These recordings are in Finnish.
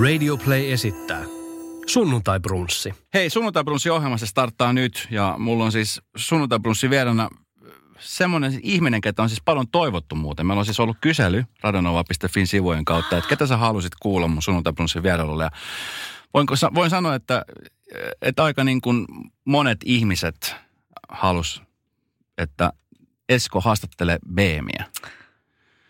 Radio Play esittää Sunnuntai Brunssi. Hei, sunnuntai ohjelma se starttaa nyt ja mulla on siis sunnuntai brunssi vieraana semmoinen ihminen, ketä on siis paljon toivottu muuten. Meillä on siis ollut kysely radionova.fin sivujen kautta, että ketä sä halusit kuulla mun sunnuntai brunssin vierailulle. Voinko, voin sanoa, että, että aika niin kuin monet ihmiset halus, että Esko haastattelee Beemiä.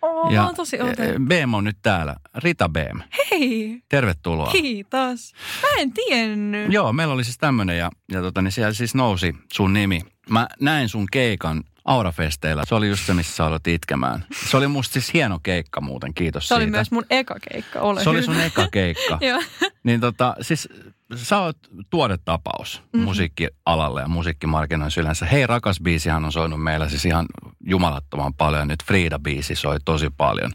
Oh, ja mä oon tosi odotettu. Beem on nyt täällä. Rita Beem. Hei! Tervetuloa. Kiitos. Mä en tiennyt. Joo, meillä oli siis tämmöinen ja, ja tota, niin siellä siis nousi sun nimi. Mä näin sun keikan Aurafesteillä. Se oli just se, missä sä aloit itkemään. Se oli musta siis hieno keikka muuten, kiitos Se siitä. oli myös mun eka keikka, ole Se oli sun eka keikka. Joo. Niin tota, siis sä oot tuodetapaus mm-hmm. musiikkialalle ja musiikkimarkkinoissa yleensä. Hei rakas biisihan on soinut meillä siis ihan jumalattoman paljon. Nyt Frida-biisi soi tosi paljon.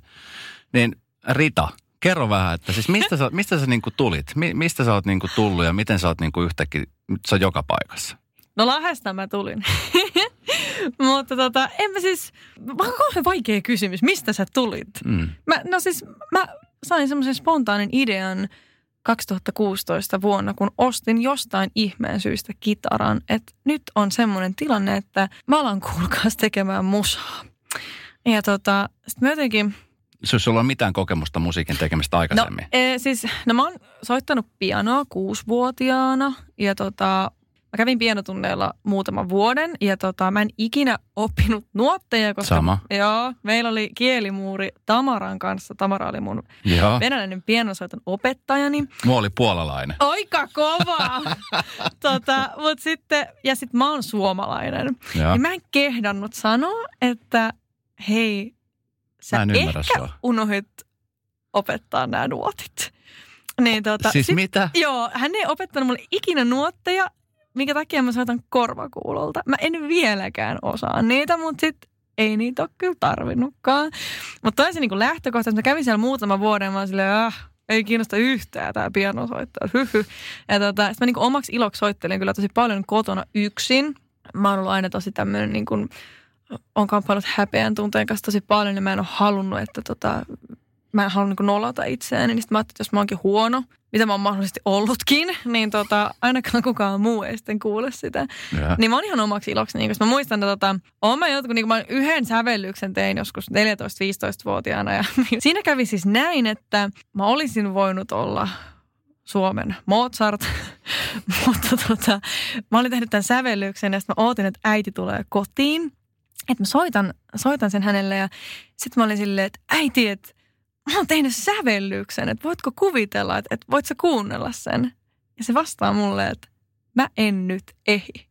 Niin Rita, kerro vähän, että siis mistä sä, mistä sä niinku tulit? Mi, mistä sä oot niinku tullut ja miten sä oot niinku yhtäkkiä, sä oot joka paikassa? No Lahdesta mä tulin. Mutta tota, en mä siis, kauhean vaikea kysymys, mistä sä tulit? Mm. Mä, no siis mä sain semmoisen spontaanin idean 2016 vuonna, kun ostin jostain ihmeen syystä kitaran, että nyt on semmoinen tilanne, että mä alan kuulkaas tekemään musaa. Ja tota, sit mä jotenkin... Jos sulla on mitään kokemusta musiikin tekemistä aikaisemmin? No, e, siis, no mä oon soittanut pianoa kuusivuotiaana ja tota, Mä kävin pienotunneilla muutaman vuoden ja tota, mä en ikinä oppinut nuotteja, koska Sama. Joo, meillä oli kielimuuri Tamaran kanssa. Tamara oli mun joo. venäläinen pianosoiton opettajani. Mulla oli puolalainen. Oika kova! tota, mut sitten, ja sitten mä oon suomalainen. Joo. Niin mä en kehdannut sanoa, että hei, sä ehkä sua. unohdit opettaa nämä nuotit. Niin, tota, siis sit, mitä? Joo, hän ei opettanut mulle ikinä nuotteja minkä takia mä soitan korvakuulolta. Mä en vieläkään osaa niitä, mutta sit ei niitä ole kyllä tarvinnutkaan. Mutta toi se niin lähtökohta, että mä kävin siellä muutama vuoden, mä silleen, äh, ei kiinnosta yhtään tämä pianosoittaja. Hyhy. Ja tota, sit mä niin omaksi iloksi soittelin kyllä tosi paljon kotona yksin. Mä oon ollut aina tosi tämmöinen niin kuin, on kamppailut häpeän tunteen kanssa tosi paljon ja mä en ole halunnut, että tota, mä en halua niin nolata itseäni, niin sitten mä ajattelin, että jos mä oonkin huono, mitä mä oon mahdollisesti ollutkin, niin tota, ainakaan kukaan muu ei sitten kuule sitä. Ja. Niin mä oon ihan omaksi iloksi, niin, koska mä muistan, että tota, oon mä jotkut, niin mä yhden sävellyksen tein joskus 14-15-vuotiaana ja siinä kävi siis näin, että mä olisin voinut olla Suomen Mozart, mutta tota, mä olin tehnyt tämän sävellyksen ja sitten mä ootin, että äiti tulee kotiin. Että mä soitan, soitan sen hänelle ja sitten mä olin silleen, että äiti, että mä oon tehnyt sävellyksen, että voitko kuvitella, että, että voit sä kuunnella sen? Ja se vastaa mulle, että mä en nyt ehi.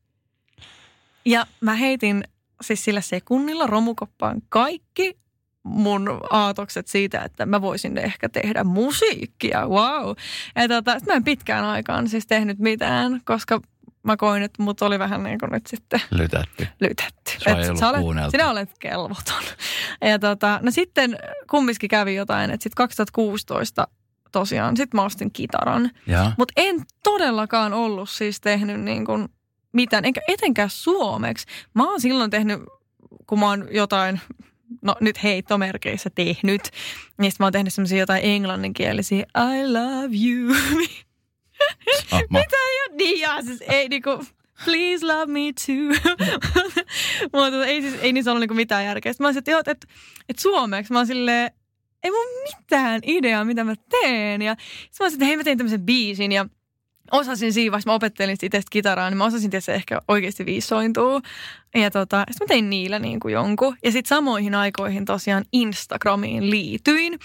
Ja mä heitin siis sillä sekunnilla romukoppaan kaikki mun aatokset siitä, että mä voisin ehkä tehdä musiikkia, wow. Ja tota, mä en pitkään aikaan siis tehnyt mitään, koska mä koin, että mut oli vähän niin kuin nyt sitten... Lytätty. Lytätty. Sua ei sä olet, sinä olet kelvoton. Ja tota, no sitten kumminkin kävi jotain, että sitten 2016 tosiaan, sitten mä ostin kitaran. Mutta en todellakaan ollut siis tehnyt niin kuin mitään, enkä etenkään suomeksi. Mä oon silloin tehnyt, kun mä oon jotain no nyt heittomerkeissä tehnyt, niin mä oon tehnyt semmoisia jotain englanninkielisiä I love you. Mitä ei ole niin, ja siis ei niinku, please love me too. Mutta ei, siis, ei niissä ollut niinku mitään järkeä. Sitten mä olisin, että, joo, että, että suomeksi mä oon silleen, ei mun mitään ideaa, mitä mä teen. Ja sitten mä olisin, että hei mä tein tämmöisen biisin ja osasin siinä vaiheessa, mä opettelin itse kitaraa, niin mä osasin tietysti ehkä oikeasti viisointua. Ja tota, sitten mä tein niillä niin kuin jonkun. Ja sitten samoihin aikoihin tosiaan Instagramiin liityin.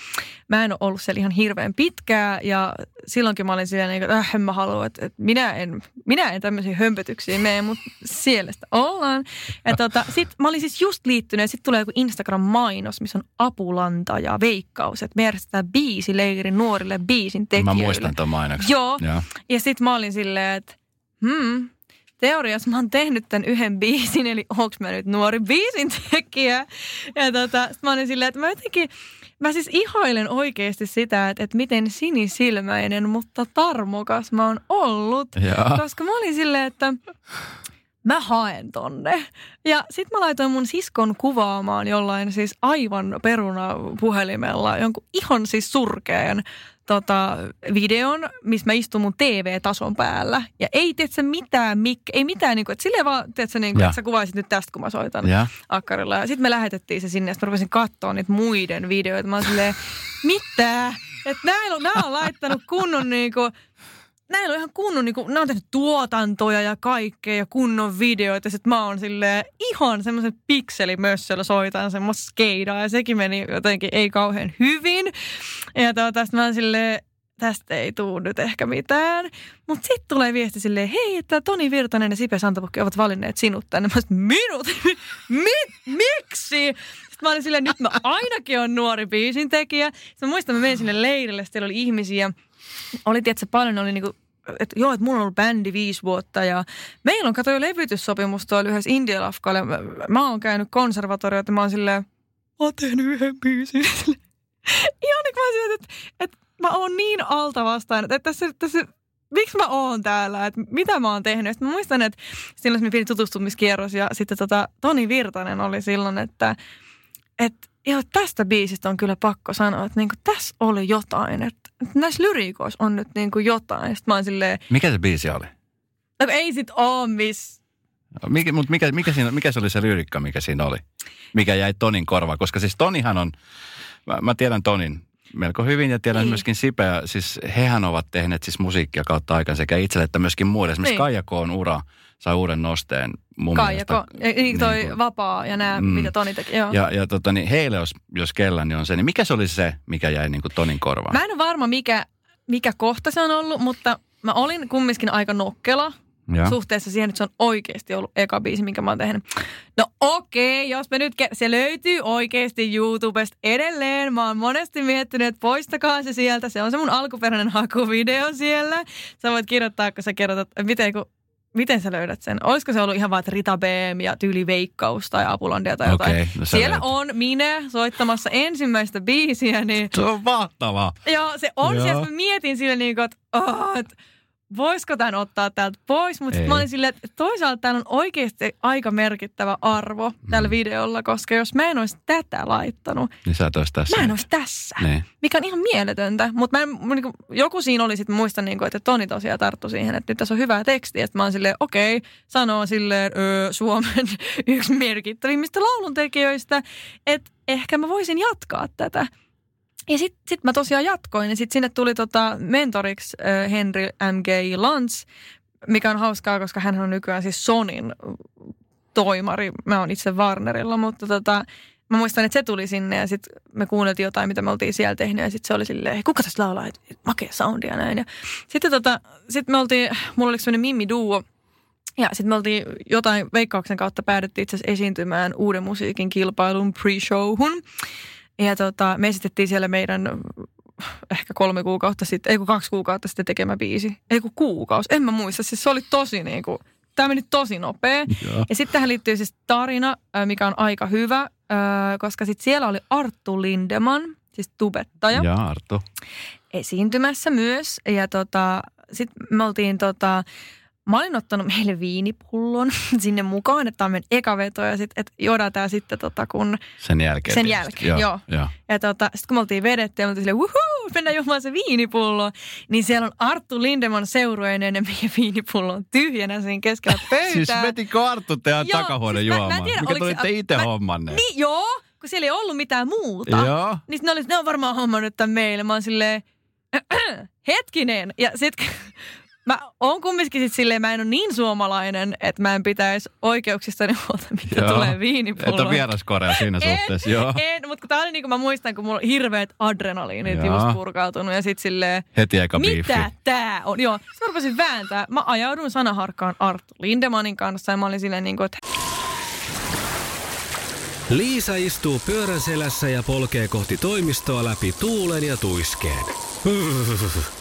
Mä en ole ollut siellä ihan hirveän pitkää ja silloinkin mä olin siellä niin että äh, en mä halua, että, että minä, en, minä en tämmöisiä hömpötyksiä mene, mutta siellä sitä ollaan. Ja tota, sitten mä olin siis just liittynyt ja sitten tulee joku Instagram-mainos, missä on apulanta ja veikkaus, että me järjestetään biisileirin nuorille biisin tekijöille. Mä muistan tuon mainoksen. Joo. Ja, ja sitten mä olin silleen, että hmm, teoriassa mä oon tehnyt tämän yhden biisin, eli onks mä nyt nuori biisin tekijä. Ja tota, mä olin silleen, että mä jotenkin, mä siis ihoilen oikeasti sitä, että, että miten sinisilmäinen, mutta tarmokas mä oon ollut. Ja. Koska mä olin silleen, että mä haen tonne. Ja sit mä laitoin mun siskon kuvaamaan jollain siis aivan peruna puhelimella jonkun ihan siis surkeen tota, videon, missä mä istun mun TV-tason päällä. Ja ei tiedä mitään, mik, ei mitään, niin kuin, että silleen vaan, tiedätkö, niin kuin, että sä kuvaisit nyt tästä, kun mä soitan Ja. akkarilla. Ja sitten me lähetettiin se sinne, ja sitten mä rupesin katsoa niitä muiden videoita. Mä oon silleen, mitä? Että näillä on, nää on laittanut kunnon niinku, näillä on ihan kunnon, niinku, ne on tehnyt tuotantoja ja kaikkea ja kunnon videoita. Ja sit mä oon silleen ihan semmoisen pikselimössöllä soitan semmoista skeidaa ja sekin meni jotenkin ei kauhean hyvin. Ja tota, sit mä oon silleen, tästä ei tuu nyt ehkä mitään. Mutta sitten tulee viesti silleen, hei, että Toni Virtanen ja Sipe Santapukki ovat valinneet sinut tänne. Mä sanoin, minut? Mi- miksi? Sitten mä olin silleen, nyt mä ainakin on nuori biisin tekijä. Sitten mä muistan, mä menin sinne leirille, sitten siellä oli ihmisiä. Oli, tiedätkö, paljon oli niinku että joo, että mulla on ollut bändi viisi vuotta ja meillä on kato jo levytyssopimus tuolla yhdessä Indialafkalle. Mä, mä oon käynyt konservatorioita, mä oon silleen, mä oon tehnyt yhden biisin. Ihan niin kuin mä että, että mä oon niin alta vastaan, että tässä, tässä miksi mä oon täällä, että mitä mä oon tehnyt. Sitten mä muistan, että silloin me pieni tutustumiskierros ja sitten tota, Toni Virtanen oli silloin, että, että joo, tästä biisistä on kyllä pakko sanoa, että niinku, tässä oli jotain, että näissä lyriikoissa on nyt niinku jotain. Sitten mä oon silleen, Mikä se biisi oli? no ei sit oo miss. Mikä, mutta mikä, mikä, siinä, mikä se oli se lyrikka, mikä siinä oli? Mikä jäi Tonin korvaan? Koska siis Tonihan on, mä, mä tiedän Tonin melko hyvin ja tiedän Niin. myöskin Sipeä. Siis hehän ovat tehneet siis musiikkia kautta aikaan sekä itselle että myöskin muille. Esimerkiksi Niin. Kaija Koon ura sai uuden nosteen mun Kaijako, mielestä. niin toi niin kuin- vapaa ja nämä, Mm. mitä Toni teki. Joo. Ja, ja tota, niin heille, jos, jos kellä, niin on se. Niin mikä se oli se, mikä jäi niin kuin Tonin korvaan? Mä en ole varma, mikä, mikä kohta se on ollut, mutta mä olin kumminkin aika nokkela ja. suhteessa siihen, että se on oikeasti ollut eka biisi, minkä mä oon tehnyt. No okei, jos me nyt, ke- se löytyy oikeasti YouTubesta edelleen. Mä oon monesti miettinyt, että poistakaa se sieltä. Se on se mun alkuperäinen hakuvideo siellä. Sä voit kirjoittaa, kun sä että miten, kun, miten sä löydät sen. Olisiko se ollut ihan vaan, että Rita Beem ja tyyli Veikkaus tai Apulandia tai jotain. Okei, no siellä löydät. on minä soittamassa ensimmäistä biisiä, niin Se on mahtavaa. Joo, se on Joo. siellä. Mä mietin sille niin kuin, että, oh, että voisiko tämän ottaa täältä pois. Mutta mä olin silleen, että toisaalta täällä on oikeasti aika merkittävä arvo tällä Mm. videolla, koska jos mä en olisi tätä laittanut, Niin sä et olisi tässä. mä en olisi tässä. Niin. Mikä on ihan mieletöntä. Mutta niin joku siinä oli sitten, muistan, niin kuin, että Toni tosiaan tarttui siihen, että nyt tässä on hyvää tekstiä. Sitten mä oon silleen, okei, sanoo silleen öö, Suomen yksi merkittävimmistä lauluntekijöistä, että ehkä mä voisin jatkaa tätä. Ja sitten sit mä tosiaan jatkoin ja sitten sinne tuli tota mentoriksi äh, Henry M.G. Lantz, mikä on hauskaa, koska hän on nykyään siis Sonin toimari. Mä oon itse Warnerilla, mutta tota, mä muistan, että se tuli sinne ja sitten me kuunneltiin jotain, mitä me oltiin siellä tehnyt. Ja sitten se oli silleen, "Hei, kuka tästä laulaa, että makea soundi ja näin. Ja sitten tota, sit me oltiin, mulla oli sellainen Mimmi Duo, ja sitten me oltiin jotain veikkauksen kautta päädyttiin itse asiassa esiintymään uuden musiikin kilpailun pre-showhun. Ja tota, me esitettiin siellä meidän ehkä kolme kuukautta sitten, ei kun kaksi kuukautta sitten tekemä biisi. Ei kun kuukausi, en mä muista. Siis se oli tosi niin kuin, tämä meni tosi nopea. Joo. Ja sitten tähän liittyy siis tarina, ö, mikä on aika hyvä, ö, koska sitten siellä oli Arttu Lindeman, siis tubettaja Ja Arttu. esiintymässä myös. Ja tota, sitten me oltiin tota, mä olin ottanut meille viinipullon sinne mukaan, että tämä on meidän eka veto ja sitten, että juodaan tää sitten tota kun, Sen jälkeen. Sen tietysti. jälkeen, joo. joo. ja tota, sitten kun me oltiin vedetty ja me oltiin silleen, wuhuu, mennään juomaan se viinipullo, niin siellä on Arttu Lindeman seurueineen ja meidän viinipullo on tyhjänä siinä keskellä pöytää. Siis vetikö Arttu teidän Joo, takahuoneen siis mä- mä juomaan? tiedä, Mikä oliko se- tulitte itse mä- hommanne? Niin, joo, kun siellä ei ollut mitään muuta. Joo. Niin ne, oli, ne on varmaan hommannut tämän meille. Mä oon silleen, hetkinen. Ja sit mä oon kumminkin sit silleen, mä en ole niin suomalainen, että mä en pitäisi oikeuksistani huolta, mitä Joo. tulee Että viinipulloon. vieraskorea siinä En, suhteessa, joo. En, mutta kun tää oli niinku, mä muistan, kun mulla oli hirveät adrenaliinit Joo. just purkautunut ja sit silleen, Heti eka biifi. mitä tää on? Joo, sit mä rupesin vääntää. Mä ajaudun sanaharkkaan Arttu Lindemanin kanssa ja mä olin silleen niinku, että Liisa istuu pyörän selässä ja polkee kohti toimistoa läpi tuulen ja tuiskeen.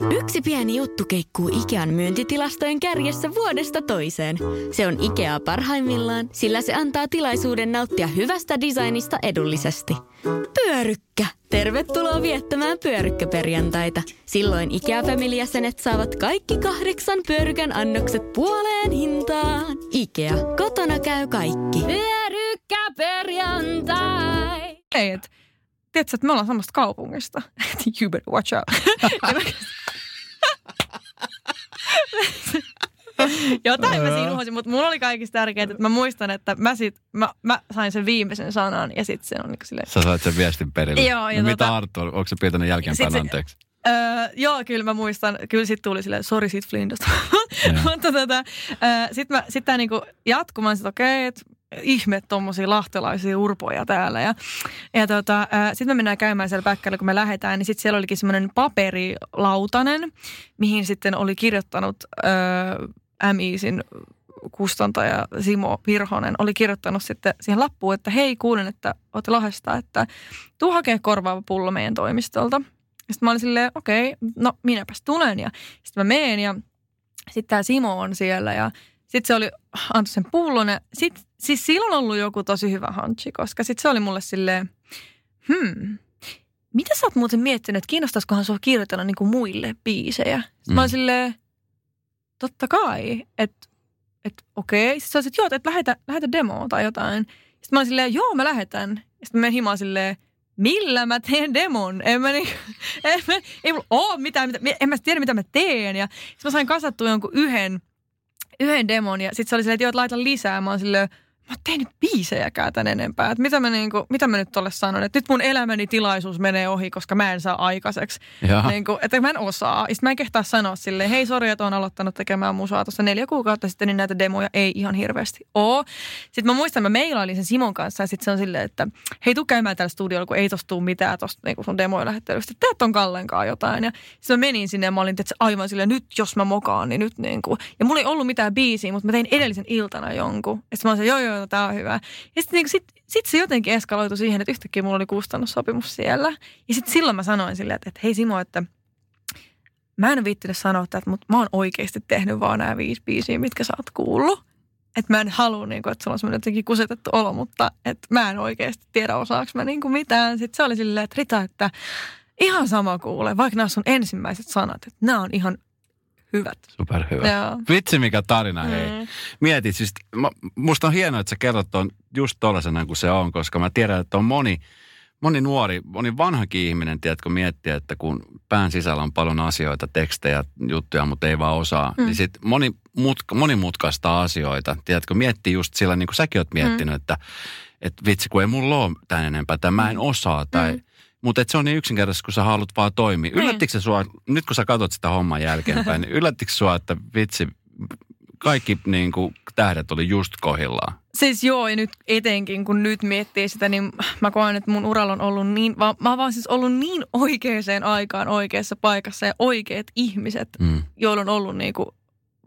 Yksi pieni juttu keikkuu Ikean myyntitilastojen kärjessä vuodesta toiseen. Se on Ikea parhaimmillaan, sillä se antaa tilaisuuden nauttia hyvästä designista edullisesti. Pyörykkä! Tervetuloa viettämään pyörykkäperjantaita. Silloin Ikea Family-jäsenet saavat kaikki kahdeksan pyörykän annokset puoleen hintaan. Ikea, kotona käy kaikki. Pyörykkäperjantai! Hei, et, tiedätkö, että me ollaan samasta kaupungista. you better watch out. Jotain mä siinä uhosin, mutta mulla oli kaikista tärkeää, että mä muistan, että mä, sit, mä, mä sain sen viimeisen sanan ja sitten se on niin silleen, Sä sait sen viestin perille. Joo, ja no, mitä tota- Arttu, onko se pyytänyt jälkeenpäin Sit se- anteeksi? Öö, joo, kyllä mä muistan. Kyllä sitten tuli silleen, sori sit Flindasta. Joo. Mutta tota, sitten sit tämä niinku jatkuu. Mä että okei, että ihme tommosia lahtelaisia urpoja täällä. Ja, ja tota, sitten me mennään käymään siellä päkkällä, kun me lähdetään, niin sitten siellä olikin semmoinen paperilautanen, mihin sitten oli kirjoittanut öö, MIisin kustantaja Simo Virhonen oli kirjoittanut sitten siihen lappuun, että hei kuulen, että olette Lahdesta, että tuu hakea korvaava pullo meidän toimistolta. Sitten mä olin silleen, okei, no minäpäs tulen. Ja sitten mä meen ja sitten tämä Simo on siellä ja sitten se oli antoi sen pullon. Ja sit, siis silloin on ollut joku tosi hyvä hanchi, koska sitten se oli mulle silleen, hmm, mitä sä oot muuten miettinyt, että kiinnostaisikohan sua kirjoitella niinku muille biisejä? Sitten mm. mä olin Mm. silleen, totta kai, että et, okei. Sitten se oli, että joo, että lähetä, lähetä demoa tai jotain. Sitten mä olin silleen, joo mä lähetän. Sitten mä menen himaan silleen, millä mä teen demon? En mä niin, en mä, ei mulla oo mitään, mitä, en mä tiedä mitä mä teen. Ja sitten mä sain kasattua jonkun yhden, yhden demon ja sitten se oli silleen, että joo, laita lisää. Mä oon silleen, mä oon tehnyt biisejäkään tän enempää. Että mitä mä, niinku, mitä mä nyt tolle sanon, että nyt mun elämäni tilaisuus menee ohi, koska mä en saa aikaiseksi. Jaha. Niin kuin, että mä en osaa. Ja mä en kehtaa sanoa silleen, hei sori, että oon aloittanut tekemään musaa tuossa neljä kuukautta sitten, niin näitä demoja ei ihan hirveästi oo. Sitten mä muistan, mä mailailin sen Simon kanssa ja sitten se on silleen, että hei tuu käymään täällä studiolla, kun ei tosta tuu mitään tosta niin sun demoja lähettelystä. Teet ton Kallenkaan jotain. Ja sitten mä menin sinne ja mä olin tietysti aivan silleen, nyt jos mä mokaan, niin nyt niin kuin. Ja mulla ei ollut mitään biisiä, mutta mä tein edellisen iltana jonkun. Ja sitten mä olin silleen, joo joo, tää on hyvä. Ja sitten niin sit, sit se jotenkin eskaloitui siihen, että yhtäkkiä mulla oli kustannussopimus siellä. Ja sitten silloin mä sanoin silleen, että, että hei Simo, että mä en viittinyt sanoa tätä, mutta mä oon oikeasti tehnyt vaan nämä viisi biisiä, mitkä sä oot kuullut. Että mä en halua, niin kuin, että sulla on semmoinen jotenkin kusetettu olo, mutta että mä en oikeasti tiedä osaaks mä niin mitään. Sitten se oli silleen, että Rita, että ihan sama kuule, vaikka nämä sun ensimmäiset sanat, että nämä on ihan hyvät. Superhyvä. Joo. Vitsi mikä tarina, hei. Mm. Mietit, siis mä, musta on hienoa, että sä kerrot ton just tollasena kuin se on, koska mä tiedän, että on moni, moni nuori, moni vanhakin ihminen, tiedätkö, miettiä, että kun pään sisällä on paljon asioita, tekstejä, juttuja, mutta ei vaan osaa, mm. niin sit moni mutka, monimutkaista asioita, tiedätkö, miettii just sillä, niin kuin säkin oot miettinyt, mm. että, että vitsi, kun ei mulla ole tämän enempää, tai mä en osaa, tai... Mm. Mutta et se on niin yksinkertaisesti, kun sä haluat vaan toimia. Niin. Yllättikö se sua, nyt kun sä katsot sitä hommaa jälkeenpäin, niin yllättikö sua, että vitsi, kaikki niin kuin, tähdet oli just kohillaan? Siis joo, ja nyt etenkin kun nyt miettii sitä, niin mä koen, että mun uralla on ollut niin, va- mä oon vaan siis ollut niin oikeaan aikaan oikeassa paikassa ja oikeat ihmiset, Mm. joilla on ollut niinku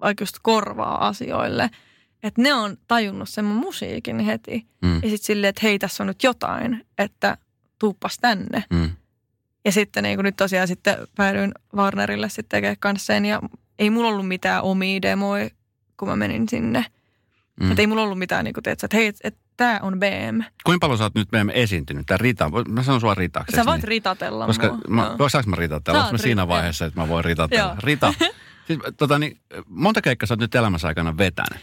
vaikka just korvaa asioille. Että ne on tajunnut sen mun musiikin heti. Mm. Ja sitten silleen, että hei, tässä on nyt jotain, että tuuppas tänne. Mm. Ja sitten niin nyt tosiaan sitten päädyin Warnerille sitten tekemään kanssa sen. Ja ei mulla ollut mitään omia demoja, kun mä menin sinne. Mm. Että ei mulla ollut mitään, niin kuin, tiedätkö, että hei, että et, tämä on BM. Kuinka paljon sä oot nyt meidän esiintynyt? Tämä Rita, mä sanon sua Ritaksi. Sä voit niin? ritatella Koska mua. mä, Joo. saanko mä ritatella? Onko mä siinä vaiheessa, että mä voin ritatella? Joo. Rita. Siis, tota, niin, monta keikkaa sä oot nyt elämässä aikana vetänyt?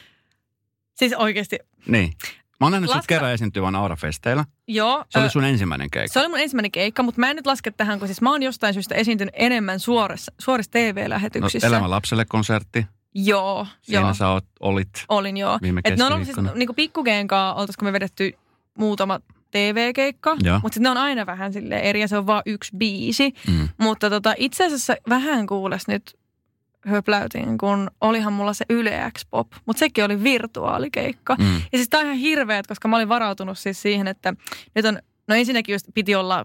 Siis oikeasti, Niin. Mä oon nähnyt sut Laska- kerran esiintyvän Aurafesteillä. joo. Se oli ö, sun ensimmäinen keikka. se oli mun ensimmäinen keikka, mutta mä en nyt laske tähän, kun siis mä oon jostain syystä esiintynyt enemmän suorissa, suorissa No, TV-lähetyksissä. Elämä lapselle konsertti. Joo, Siinä joo. sä oot, olit. Olin joo. Viime Et ne on ollut siis niinku pikkukeen kanssa, oltaisiko me vedetty muutama TV-keikka, mutta sitten ne on aina vähän sille eri ja se on vaan yksi biisi. Mm. Mutta tota, itse asiassa vähän kuules nyt höpläytin, kun olihan mulla se Yle X Pop, mutta sekin oli virtuaalikeikka. Mm. Ja siis tää on ihan hirveet, koska mä olin varautunut siis siihen, että nyt on, no ensinnäkin just piti olla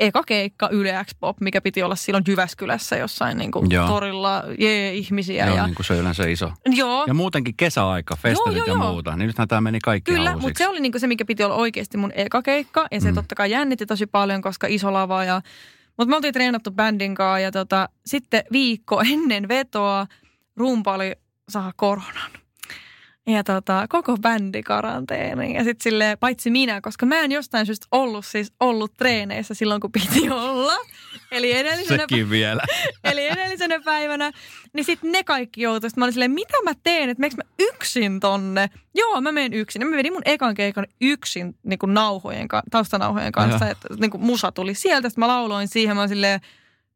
eka keikka Yle X Pop, mikä piti olla silloin Jyväskylässä jossain niin kuin Joo. torilla, jee, ihmisiä. Joo, ja, niin kuin se yleensä iso. joo, Ja muutenkin kesäaika, festarit joo, ja joo. muuta. Niin nythän tämä meni kaikki Kyllä, ihan mutta se oli niinku se, mikä piti olla oikeasti mun eka keikka. Ja se mm. totta kai jännitti tosi paljon, koska iso lava ja Mutta me oltiin treenattu bändin kanssa ja tota, sitten viikko ennen vetoa rumpali saa koronan. Ja tota, koko bändi karanteeni. Ja sitten sille paitsi minä, koska mä en jostain syystä ollut siis ollut treeneissä silloin, kun piti olla. Eli edellisenä, Sekin vielä. eli edellisenä päivänä. Niin sitten ne kaikki joutui. Sitten mä olin silleen, mitä mä teen, että meneekö mä yksin tonne? Joo, mä menen yksin. Ja mä vedin mun ekan keikan yksin niin kuin nauhojen, taustanauhojen kanssa. Että niin kuin musa tuli sieltä. Sitten mä lauloin siihen. Mä olin silleen,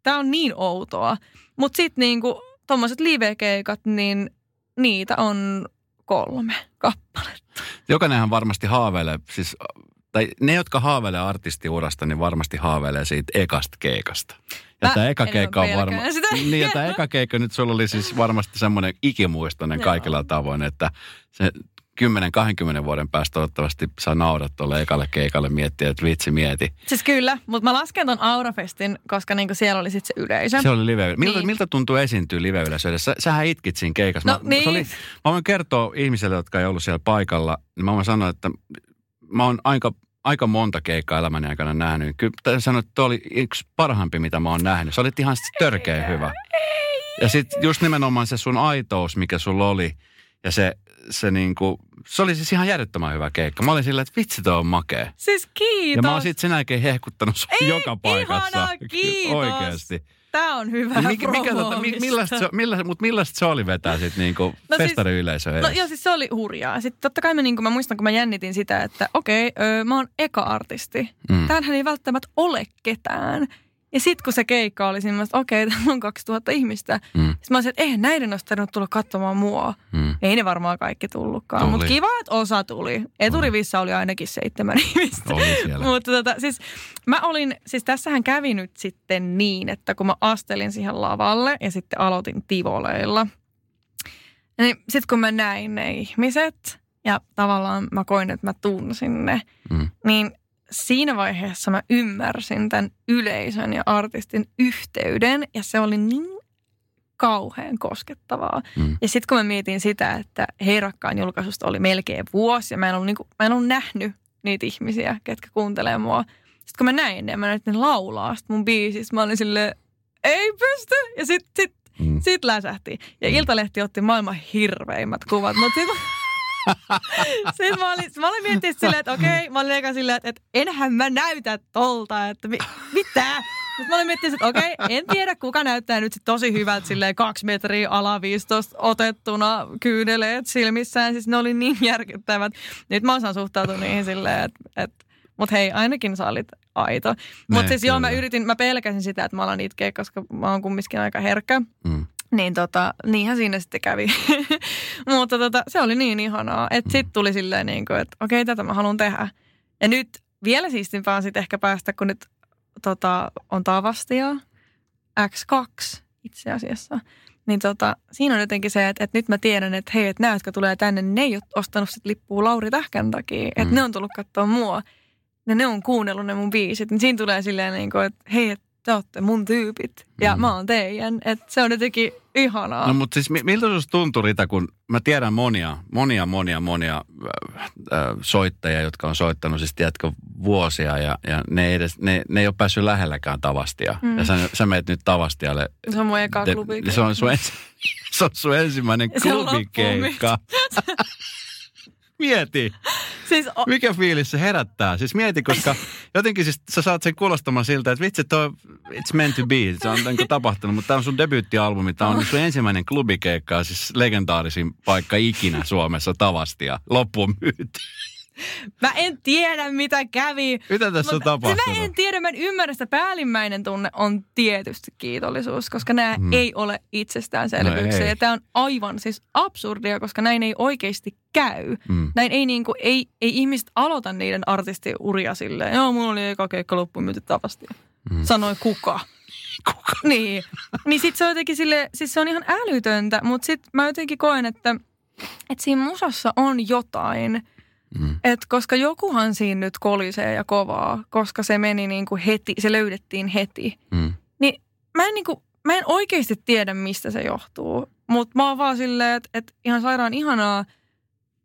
tää on niin outoa. Mutta sitten niin kuin tommoset live-keikat, niin niitä on kolme kappaletta. Jokainenhan varmasti haaveilee, siis, tai ne, jotka haaveilee artistiurasta, niin varmasti haaveilee siitä ekasta keikasta. Ja Mä tämä eka keikka on sitä. Niin, ja tämä eka keikka nyt sulla oli siis varmasti semmoinen ikimuistoinen Joo. kaikilla tavoin, että se 10-20 vuoden päästä toivottavasti saa naurat tuolle ekalle keikalle miettiä, että vitsi mieti. Siis kyllä, mutta mä lasken ton Aurafestin, koska niinku siellä oli sitten se yleisö. Se oli live. Miltä, Niin. miltä tuntuu esiintyä live Sä, sähän itkit siinä keikassa. No mä, niin. se oli, mä voin kertoa ihmisille, jotka ei ollut siellä paikalla, niin mä voin sanoa, että mä oon aika, aika monta keikkaa elämäni aikana nähnyt. Kyllä sanoa, että oli yksi parhaampi, mitä mä oon nähnyt. Se oli ihan törkeä hyvä. Ja sitten just nimenomaan se sun aitous, mikä sulla oli, ja se, se niinku, se oli siis ihan järjettömän hyvä keikka. Mä olin silleen, että vitsi toi on makea. Siis kiitos. Ja mä oon sitten sen jälkeen hehkuttanut sua Ei, joka paikassa. ihanaa, kiitos. Oikeasti. Tää on hyvä Niin mikä, mikä, tota, mi, millaista, se, millaista, mutta millaista se oli vetää sitten niinku no siis- festariyleisö No edessä? joo, siis se oli hurjaa. Sitten totta kai mä, niin mä muistan, kun mä jännitin sitä, että okei, öö, mä oon eka artisti. Mm. Mm. Täällähän ei välttämättä ole ketään. Ja sitten kun se keikka oli siinä, mä että okei, täällä on 2000 ihmistä. Mm. Sitten mä olisin, että eihän näiden olisi tarvinnut tulla katsomaan mua. Mm. Ei ne varmaan kaikki tullutkaan, mutta kiva, että osa tuli. Eturivissä oli ainakin seitsemän ihmistä. Mutta tota, siis mä olin, siis tässähän kävi nyt sitten niin, että kun mä astelin siihen lavalle ja sitten aloitin tivoleilla. Niin sitten kun mä näin ne ihmiset ja tavallaan mä koin, että mä tunsin ne, Mm. niin siinä vaiheessa mä ymmärsin tämän yleisön ja artistin yhteyden ja se oli niin kauhean koskettavaa. Mm. Ja sitten kun mä mietin sitä, että Heirakkaan julkaisusta oli melkein vuosi ja mä en ollut, niinku, mä en ollut nähnyt niitä ihmisiä, ketkä kuuntelee mua. Sitten kun mä näin ne mä näin, että ne laulaa sit mun biisistä, mä olin silleen, ei pysty. Ja sitten sit, Mm. sit läsähti. Ja Iltalehti otti maailman hirveimmät kuvat. Mutta sitten sit mä olin, mä olin miettinyt silleen, että okei, mä olin eka silleen, että, enhän mä näytä tolta, että mi, mitä? Mutta mä olin miettinyt, että okei, en tiedä kuka näyttää nyt sit tosi hyvältä silleen kaksi metriä alaviistosta otettuna kyyneleet silmissään. Siis ne oli niin järkyttävät. Nyt mä osaan suhtautua niihin silleen, että, että mutta hei, ainakin sä olit aito. Mutta siis joo, mä kyllä. yritin, mä pelkäsin sitä, että mä alan itkeä, koska mä oon kumminkin aika herkkä. Mm. Niin tota, niinhän siinä sitten kävi. Mutta tota, se oli niin ihanaa, että sitten tuli silleen niin kuin, että okei, tätä mä haluan tehdä. Ja nyt vielä siistimpää on sitten ehkä päästä, kun nyt tota, on Tavastia, X2 itse asiassa. Niin tota, siinä on jotenkin se, että, että nyt mä tiedän, että hei, että nämä, jotka tulee tänne, ne ei ole ostanut sit lippua Lauri Tähkän takia. Että Mm. ne on tullut katsoa mua. Ja ne on kuunnellut ne mun biisit. Niin siinä tulee silleen niin kuin, että hei, että te olette mun tyypit. Ja Mm. mä oon teidän. Että se on jotenkin ihanaa. No mutta siis mi- miltä sinusta tuntui Rita, kun mä tiedän monia, monia, monia, monia äh, äh, soittajia, jotka on soittanut siis tiedätkö vuosia ja, ja ne, ei edes, ne, ne ei ole päässyt lähelläkään Tavastia. Mm. Ja sä, sä meet nyt Tavastialle. Se on mun eka klubi. se, on sun ensi, se on sun ensimmäinen klubikeikka. Mieti, Siis o- mikä fiilis se herättää. Siis mieti, koska jotenkin siis sä saat sen kuulostamaan siltä, että vitsi, toi it's meant to be. Se on niin tapahtunut, mutta tämä on sun debyyttialbumi. Tämä on sun ensimmäinen klubikeikka, siis legendaarisin paikka ikinä Suomessa Tavastia. Loppuun myyty. mä en tiedä, mitä kävi. Mitä tässä on tapahtunut? Mä en tiedä, mä en ymmärrä sitä. Päällimmäinen tunne on tietysti kiitollisuus, koska nämä Mm. ei ole itsestäänselvyyksiä. No ei. ja tämä on aivan siis absurdia, koska näin ei oikeasti käy. Mm. Näin ei, niinku, ei, ei ihmiset aloita niiden artistiuria silleen, joo, mulla oli eka keikka loppuun myyty tavasti. Mm. Sanoi kuka. Kuka? Niin. Niin sit se on jotenkin sille, siis se on ihan älytöntä, mutta sit mä jotenkin koen, että, että siinä musassa on jotain, Mm. et koska jokuhan siinä nyt kolisee ja kovaa, koska se meni niin kuin heti, se löydettiin heti. Mm. Niin mä en, niin kuin, mä en oikeasti tiedä, mistä se johtuu. Mutta mä oon vaan silleen, että, että ihan sairaan ihanaa,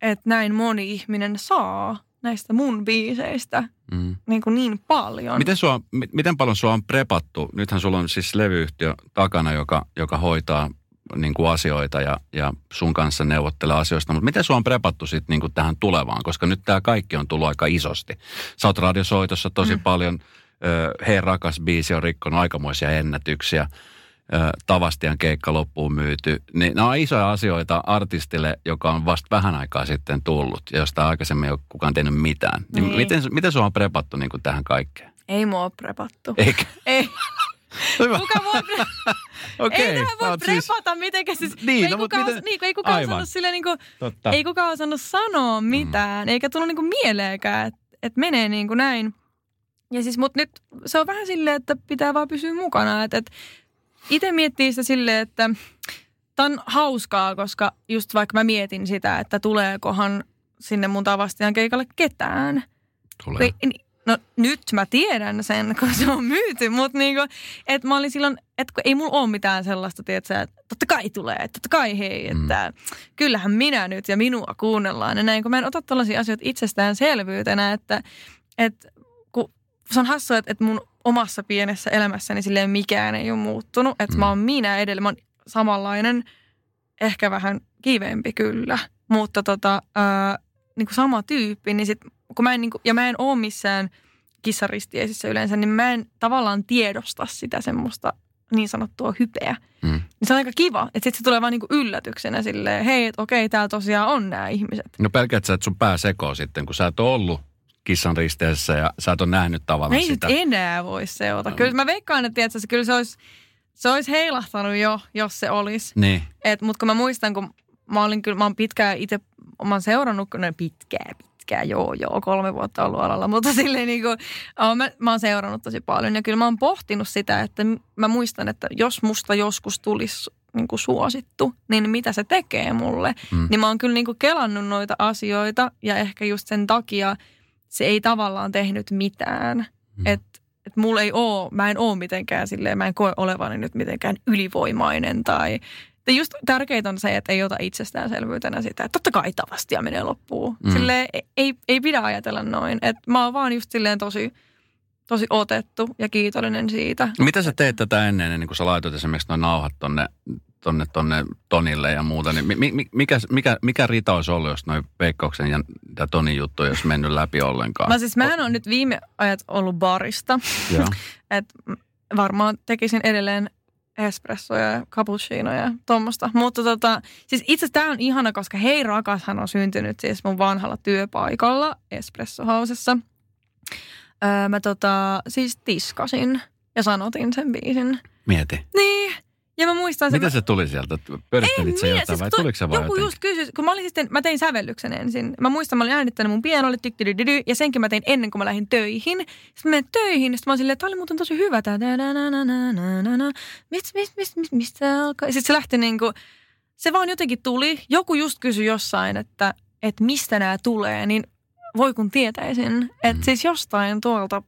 että näin moni ihminen saa näistä mun biiseistä Mm. niin, kuin niin paljon. Miten, sua, mi- miten paljon sua on prepattu? Nythän sulla on siis levyyhtiö takana, joka, joka hoitaa niin kuin asioita ja, ja sun kanssa neuvottelee asioista. Mutta miten sua on prepattu sitten niin kuin tähän tulevaan? Koska nyt tämä kaikki on tullut aika isosti. Sä oot radiosoitossa tosi mm. paljon. Ö, Hei rakas biisi on rikkonut aikamoisia ennätyksiä. Ö, Tavastian keikka loppuun myyty. Niin nämä on isoja asioita artistille, joka on vasta vähän aikaa sitten tullut. Ja josta aikaisemmin ei ole kukaan tehnyt mitään. Niin. Niin. Miten, miten sua on prepattu niin kuin tähän kaikkeen? Ei mua ole prepattu. Eikä. Ei. Kuka voi, pre- Okei. ei tähän voi siis- prepata mitenkään. Siis, Niin, ei, no, kukaan, miten- niin, kun ei kukaan Aivan. osannut silleen niin kuin, Totta. ei kukaan osannut sanoa mitään, eikä tullut niinku mieleenkään, että et menee niin kuin näin. Ja siis, mut nyt se on vähän silleen, että pitää vaan pysyä mukana. Että et itse miettii sitä silleen, että tämä on hauskaa, koska just vaikka mä mietin sitä, että tuleekohan sinne mun tavastian keikalle ketään. Tulee. Ei- No nyt mä tiedän sen, kun se on myyty, mutta niinku, että mä olin silloin, että ei mulla ole mitään sellaista, tiedätkö, että totta kai tulee, että totta kai hei, että kyllähän minä nyt ja minua kuunnellaan. Ja näin, kun mä en ota tällaisia asioita itsestäänselvyytenä, että, että kun se on hassua, että, että mun omassa pienessä elämässäni silleen mikään ei ole muuttunut, että mä oon minä edelleen, mä oon samanlainen, ehkä vähän kiveempi kyllä, mutta tota, ää, niin kuin sama tyyppi, niin sit, kun mä en, niin kuin, ja mä en ole missään kissaristiesissä yleensä, niin mä en tavallaan tiedosta sitä semmoista niin sanottua hypeä. Mm. Niin se on aika kiva, että sitten se tulee vaan niin kuin yllätyksenä silleen, hei, että okei, täällä tosiaan on nämä ihmiset. No pelkäät sä, että sun pää sekoo sitten, kun sä et ole ollut kissan risteessä ja sä et ole nähnyt tavallaan Ei sitä. nyt enää voi seota. Kyllä mä veikkaan, että tiedätkö, se- kyllä se olisi, se olisi heilahtanut jo, jos se olisi. Niin. Mutta kun mä muistan, kun mä olin kyllä, mä oon pitkään itse, mä oon seurannut, no pitkää, pitkää, joo, joo, kolme vuotta ollut alalla, mutta silleen niin kuin, mä, mä oon seurannut tosi paljon ja kyllä mä oon pohtinut sitä, että mä muistan, että jos musta joskus tulisi niin kuin suosittu, niin mitä se tekee mulle. Mm. Niin mä oon kyllä niin kuin kelannut noita asioita ja ehkä just sen takia se ei tavallaan tehnyt mitään. Mm. Että et mulla ei oo, mä en oo mitenkään silleen, mä en koe olevani nyt mitenkään ylivoimainen tai ja just tärkeintä on se, että ei ota itsestäänselvyytenä sitä, että totta kai tavastia menee loppuun. Mm. Mm. Silleen ei, ei pidä ajatella noin. Et mä oon vaan just silleen tosi, tosi otettu ja kiitollinen siitä. Mitä sä teet tätä ennen, ennen kuin sä laitoit esimerkiksi noin nauhat tonne, tonne, tonne Tonille ja muuta, niin mi, mi, mikä, mikä, mikä rita olisi ollut, jos noin Veikkauksen ja, ja Tonin juttu olisi mennyt läpi ollenkaan? Mä siis, mä en ole nyt viime ajat ollut barista. Joo. Et varmaan tekisin edelleen espressoja ja cappuccinoja ja tuommoista. Mutta tota, siis itse asiassa tämä on ihana, koska Hei rakashan on syntynyt siis mun vanhalla työpaikalla Espressohausessa. Öö, mä tota, siis tiskasin ja sanotin sen biisin. Mieti. Niin. Ja mä muistan sen. Miten se tuli sieltä? Pörittelit sä jotain vai tuliko se vaan Joku jotenkin? just kysyi, kun mä olin sitten, mä tein sävellyksen ensin. Mä muistan, mä olin äänittänyt mun pianolle, tyktidydydy, ja senkin mä tein ennen kuin mä lähdin töihin. Sitten mä menen töihin, ja sitten mä olin silleen, että oli muuten tosi hyvä tää. Mistä, alkaa? Sitten se lähti niinku, se vaan jotenkin tuli. Joku just kysyi jossain, että, että mistä nämä tulee, niin voi kun tietäisin. Että Mm. siis jostain tuolta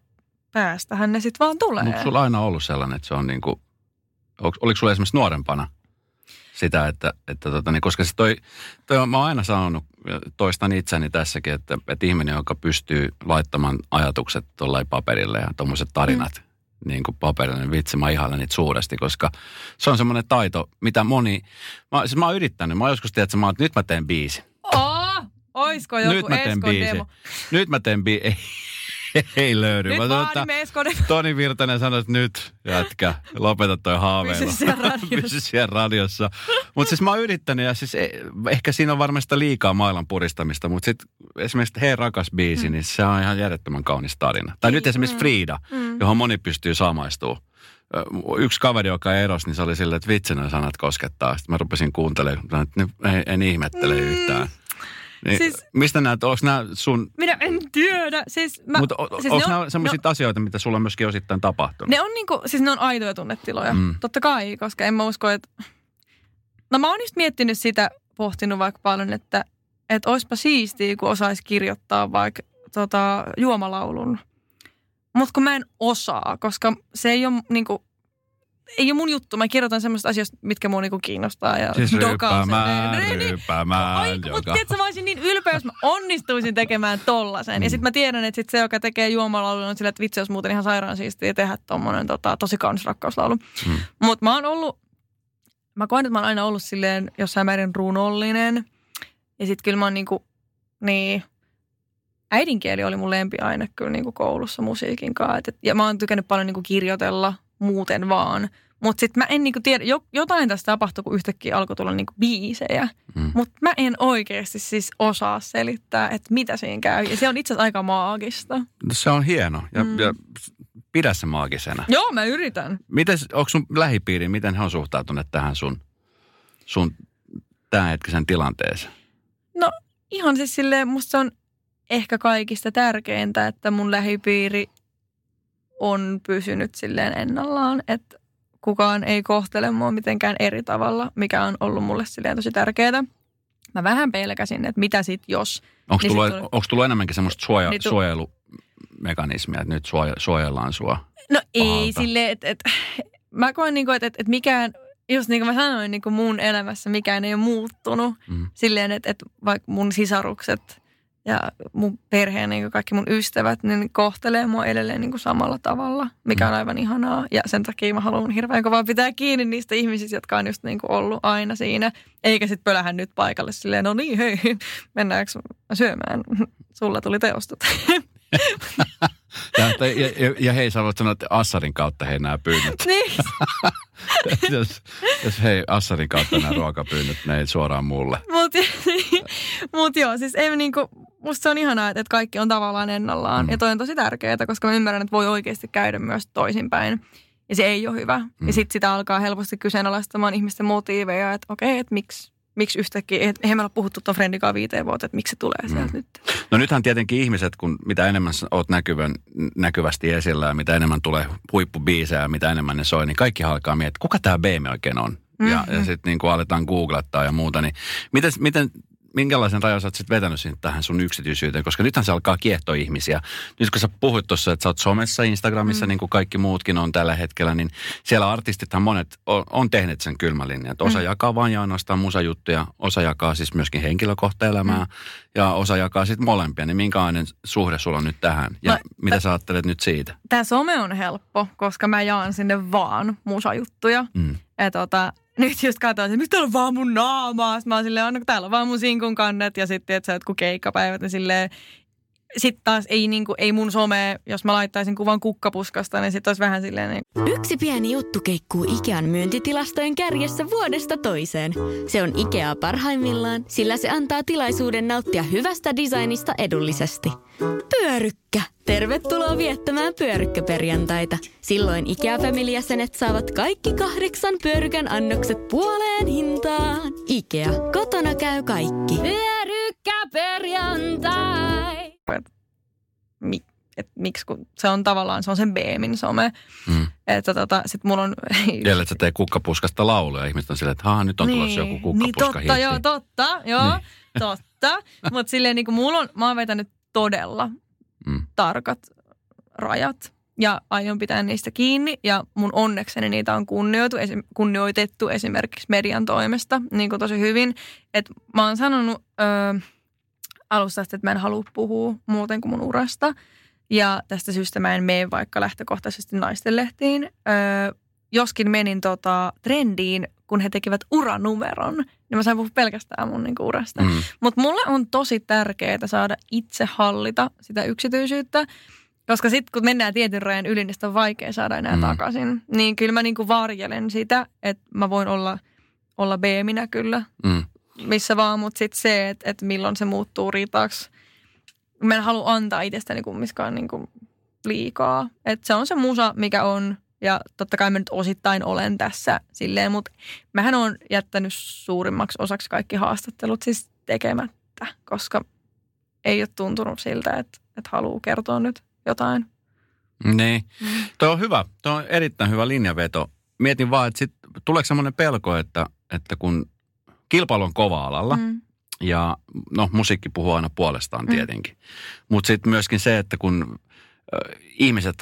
päästähän ne sitten vaan tulee. Onko sulla aina ollut sellainen, että se on niin kuin, oliko sulla esimerkiksi nuorempana sitä, että, että tota, niin, koska se toi, toi, mä oon aina sanonut, toistan itseni tässäkin, että, että ihminen, joka pystyy laittamaan ajatukset tuollain paperille ja tuommoiset tarinat mm. niin kuin paperille, niin vitsi, mä ihailen niitä suuresti, koska se on semmoinen taito, mitä moni, mä, siis mä oon yrittänyt, mä oon joskus tiedät, että mä oon, että nyt mä teen biisi. Oh, oisko joku nyt mä teen biisi. demo? Nyt mä teen biisi. Ei, ei löydy. Nyt mä sanon, että-. Toni Virtanen sanoi, että nyt jätkä, lopeta toi haaveilu. Pysy siellä radiossa. Pysy siellä radiossa. Mutta siis mä oon yrittänyt ja siis e- ehkä siinä on varmasti liikaa mailan puristamista, mutta sitten esimerkiksi Hei rakas biisi, mm. niin se on ihan järjettömän kaunis tarina. Tai nyt Niin, esimerkiksi mm. Frida, Mm. johon moni pystyy samaistumaan. Yksi kaveri, joka eros, niin se oli silleen, että vitsi sanat koskettaa. Sitten mä rupesin kuuntelemaan, että en, en ihmettele Mm. yhtään. Niin, Siis- mistä näet, onko nämä sun, Minä en tiedä. Siis mä, mutta siis siis onko ne on- nämä sellaisia asioita, mitä sulla on myöskin osittain tapahtunut? Ne on niinku, siis ne on aitoja tunnetiloja. Mm. Totta kai, koska en mä usko, että... No mä oon just miettinyt sitä, pohtinut vaikka paljon, että että oispa siistiä, kun osaisi kirjoittaa vaikka tota, juomalaulun. Mutta kun mä en osaa, koska se ei ole niinku... ei ole mun juttu. Mä kirjoitan semmoista asioista, mitkä mua niinku kiinnostaa. Ja Siis sen. ryppäämään, Niin, niin. ryppäämään. Ai, mutta tiedätkö, mä olisin niin ylpeä, jos mä onnistuisin tekemään tollasen. Ja sitten mä tiedän, että sit se, joka tekee juomalaulun, on sillä, että vitsi, jos muuten ihan sairaan siistiä tehdä tommonen tota, tosi kaunis rakkauslaulu. Mm. Mutta mä oon ollut, mä koen, että mä oon aina ollut silleen jossain määrin runollinen. Ja sitten kyllä mä oon niinku, niin, äidinkieli oli mun lempiaine kyllä niinku koulussa musiikin kanssa. Et, ja mä oon tykännyt paljon niinku kirjoitella muuten vaan. Mutta sitten mä en niinku tiedä, jo, jotain tästä tapahtui, kun yhtäkkiä alkoi tulla niinku biisejä. Mm. Mutta mä en oikeasti siis osaa selittää, että mitä siinä käy. Ja se on itse asiassa aika maagista. Se on hieno ja, Mm. ja pidä se maagisena. Joo, mä yritän. Miten, onko sun lähipiiri, miten he on suhtautuneet tähän sun, sun tämänhetkisen tilanteeseen? No ihan siis silleen, musta se on ehkä kaikista tärkeintä, että mun lähipiiri on pysynyt silleen ennallaan, että kukaan ei kohtele mua mitenkään eri tavalla, mikä on ollut mulle silleen tosi tärkeää. Mä vähän pelkäsin, että mitä sit jos. Onko Niin tullut, tuli- tullut enemmänkin semmoista suoja, Niin tu- suojelumekanismia, että nyt suoja, suojellaan sua? No ei Pahalta. silleen, että et, mä koen niinku, että et, et mikään, just niin kuin mä sanoin, niin kuin mun elämässä mikään ei ole muuttunut. Mm. Silleen, että, että vaikka mun sisarukset ja mun perhe ja niin kaikki mun ystävät, niin kohtelee mua edelleen niin samalla tavalla, mikä on aivan ihanaa. Ja sen takia mä haluan hirveän kovaa pitää kiinni niistä ihmisistä, jotka on just niin ollut aina siinä. Eikä sit pölähän nyt paikalle silleen, no niin hei, mennäänkö syömään? Sulla tuli teostot. Ja, ja, ja, ja hei, sä voit sanoa, että Assarin kautta hei nämä pyynnöt. niin, jos, jos hei, Assarin kautta nämä ruokapyynnöt, ne ei suoraan mulle. Mutta mut joo, siis ei niinku, musta se on ihanaa, että, kaikki on tavallaan ennallaan. Mm. Ja toi on tosi tärkeää, koska mä ymmärrän, että voi oikeasti käydä myös toisinpäin. Ja se ei ole hyvä. Mm. Ja sitten sitä alkaa helposti kyseenalaistamaan ihmisten motiiveja, että okei, että miksi, miksi yhtäkkiä, että eihän me olla puhuttu tuon friendikaan viiteen vuotta, että miksi se tulee sieltä Mm. nyt. No nythän tietenkin ihmiset, kun mitä enemmän oot näkyvän, näkyvästi esillä ja mitä enemmän tulee huippubiisejä ja mitä enemmän ne soi, niin kaikki alkaa miettiä, kuka tämä Beemi oikein on. Ja, ja Mhm. sitten niin kun aletaan googlettaa ja muuta, niin miten, miten minkälaisen rajan sä oot sitten vetänyt siitä tähän sun yksityisyyteen? Koska nythän se alkaa kiehtoa ihmisiä. Nyt kun sä puhuit tuossa, että sä oot somessa, Instagramissa, mm. niin kuin kaikki muutkin on tällä hetkellä, niin siellä artistithan monet on, on tehneet sen kylmän linjan. Että osa mm. jakaa vain ja ainoastaan musajuttuja, osa jakaa siis myöskin henkilökohtaelämää mm. ja osa jakaa sitten molempia. Niin minkälainen suhde sulla on nyt tähän? Ja No, mitä sä ajattelet nyt siitä? Tämä some on helppo, koska mä jaan sinne vaan musajuttuja. Mm. Ja tota, nyt just katsoin, että miksi täällä on vaan mun naamaa. Sitten mä oon silleen, täällä on vaan mun sinkun kannet ja sitten, että sä jotkut keikkapäivät, niin silleen, sitten taas ei, niinku, ei mun some, jos mä laittaisin kuvan kukkapuskasta, niin sitten olisi vähän silleen, niin, Yksi pieni juttu keikkuu Ikean myyntitilastojen kärjessä vuodesta toiseen. Se on Ikea parhaimmillaan, sillä se antaa tilaisuuden nauttia hyvästä designista edullisesti. Pyörykkä! Tervetuloa viettämään pyörykkäperjantaita. Silloin Ikea Family-jäsenet saavat kaikki kahdeksan pyörykän annokset puoleen hintaan. Ikea, kotona käy kaikki. Pyörykkäperjantai! Mi, et miksi, kun se on tavallaan, se on sen Beemin some. Mm. Että tota, sit mulla on... Jälleen sä tee kukkapuskasta lauluja. Ihmiset on silleen, että haa, nyt on tulossa joku niin kukkapuska totta, joo, totta, joo, Niin. niin. totta. Mutta silleen niin kuin mulla on, mä oon vetänyt todella Mm. tarkat rajat ja aion pitää niistä kiinni ja mun onnekseni niitä on kunnioitu, esim, kunnioitettu esimerkiksi median toimesta niin kuin tosi hyvin. Et mä oon sanonut ö, alusta asti, että mä en halua puhua muuten kuin mun urasta ja tästä syystä mä en mene vaikka lähtökohtaisesti naistenlehtiin. Ö, joskin menin tota trendiin, kun he tekivät uranumeron, niin mä sain puhua pelkästään mun niinku urasta. Mm. Mutta mulle on tosi tärkeää saada itse hallita sitä yksityisyyttä, koska sitten kun mennään tietyn rajan yli, niin sitä on vaikea saada enää mm. takaisin. Niin kyllä mä niinku varjelen sitä, että mä voin olla, olla B-minä kyllä Mm. Missä vaan, mutta sitten se, että, että milloin se muuttuu riitaaksi. Mä en halua antaa itsestäni kumminkaan niinku liikaa. Et se on se musa, mikä on. Ja totta kai mä nyt osittain olen tässä silleen, mutta mähän on jättänyt suurimmaksi osaksi kaikki haastattelut siis tekemättä, koska ei ole tuntunut siltä, että, että haluaa kertoa nyt jotain. Niin. Tuo on hyvä. Tuo on erittäin hyvä linjaveto. Mietin vaan, että sit, tuleeko semmoinen pelko, että, että kun kilpailu on kova alalla Mm. ja no musiikki puhuu aina puolestaan Mm. tietenkin. Mutta sitten myöskin se, että kun ö, ihmiset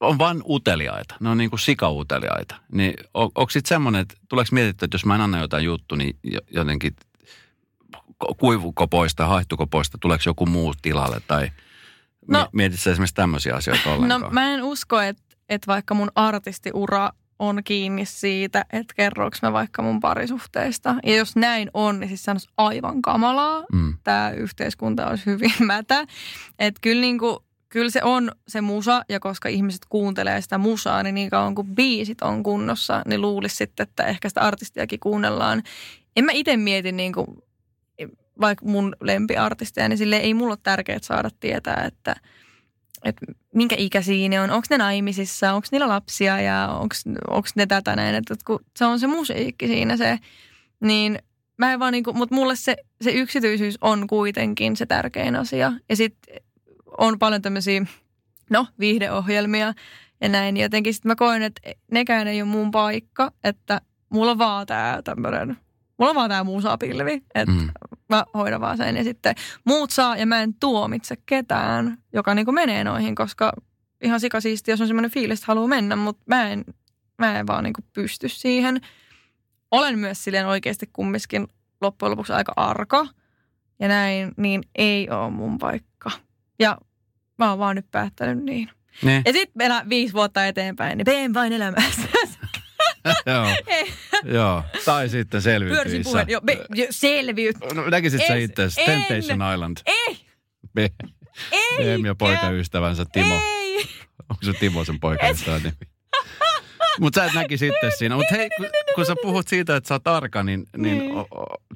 on vain uteliaita. Ne on niin kuin sikauteliaita. Niin on, onko sitten semmoinen, että tuleeko mietittyä, että jos mä en anna jotain juttu, niin jotenkin kuivuko poista, haihtuko poista, tuleeko joku muu tilalle tai no, mietit sä esimerkiksi tämmöisiä asioita ollenkaan? No mä en usko, että, että vaikka mun artistiura on kiinni siitä, että kerroks mä vaikka mun parisuhteista. Ja jos näin on, niin siis se on aivan kamalaa. Mm. Tämä yhteiskunta olisi hyvin mätä. Että kyllä niinku, kyllä se on se musa, ja koska ihmiset kuuntelee sitä musaa, niin niin kauan kuin biisit on kunnossa, niin luulisi sitten, että ehkä sitä artistiakin kuunnellaan. En mä itse mieti niin kuin, vaikka mun lempiartisteja, niin sille ei mulla ole tärkeää saada tietää, että, että minkä ikäisiä ne on, onko ne naimisissa, onko niillä lapsia ja onko ne tätä näin. Että kun se on se musiikki siinä se, niin mä en vaan niinku, mutta mulle se, se yksityisyys on kuitenkin se tärkein asia. Ja sitten on paljon tämmöisiä, no, viihdeohjelmia ja näin. Jotenkin sitten mä koen, että nekään ei ole mun paikka, että mulla on vaan tää tämmöinen, mulla on vaan tää muusapilvi, että mm. Mä hoidan vaan sen. Ja sitten muut saa ja mä en tuomitse ketään, joka niinku menee noihin, koska ihan sikasiisti, jos on semmoinen fiilis, että haluaa mennä, mutta mä en, mä en vaan niinku pysty siihen. Olen myös silleen oikeasti kumminkin loppujen lopuksi aika arka ja näin, niin ei ole mun paikka. Ja mä oon vaan nyt päättänyt niin. Ne. Ja sitten meillä viisi vuotta eteenpäin, niin teen vain elämässä. Joo. Joo. Tai sitten selviytyissä. Pyörisin puheen. Joo, me, jo, selviyt. No, näkisit sä itse Temptation Island? Ei. Me, ei. ja poikaystävänsä Timo. Ei. Onko se Timo sen poikaystävän nimi? Mutta sä et näki sitten siinä. Mutta hei, kun, kun sä puhut siitä, että sä oot arka, niin, niin, niin. on,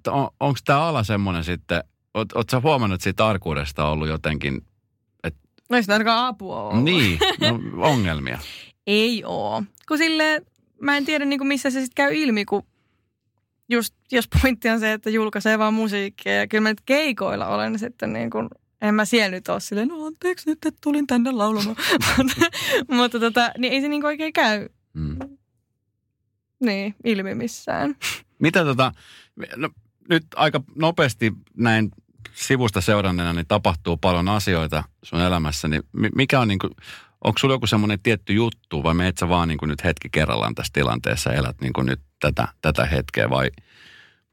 on, onko tämä ala semmoinen sitten, oot, oot sä huomannut, että siitä arkuudesta on ollut jotenkin No ei sitä ainakaan apua ole. Niin, no, ongelmia. ei oo. Kun sille mä en tiedä niin missä se sitten käy ilmi, kun just jos pointti on se, että julkaisee vaan musiikkia ja kyllä mä nyt keikoilla olen sitten niin kuin, en mä siellä nyt ole silleen, no anteeksi nyt, että tulin tänne laulamaan. mutta tota, niin ei se niin oikein käy. Mm. Niin, ilmi missään. Mitä tota, no, nyt aika nopeasti näin sivusta seuranneena, niin tapahtuu paljon asioita sun elämässä, niin mikä on niin kuin, onko sulla joku semmoinen tietty juttu vai meet sä vaan niin kuin nyt hetki kerrallaan tässä tilanteessa elät niin kuin nyt tätä, tätä hetkeä vai,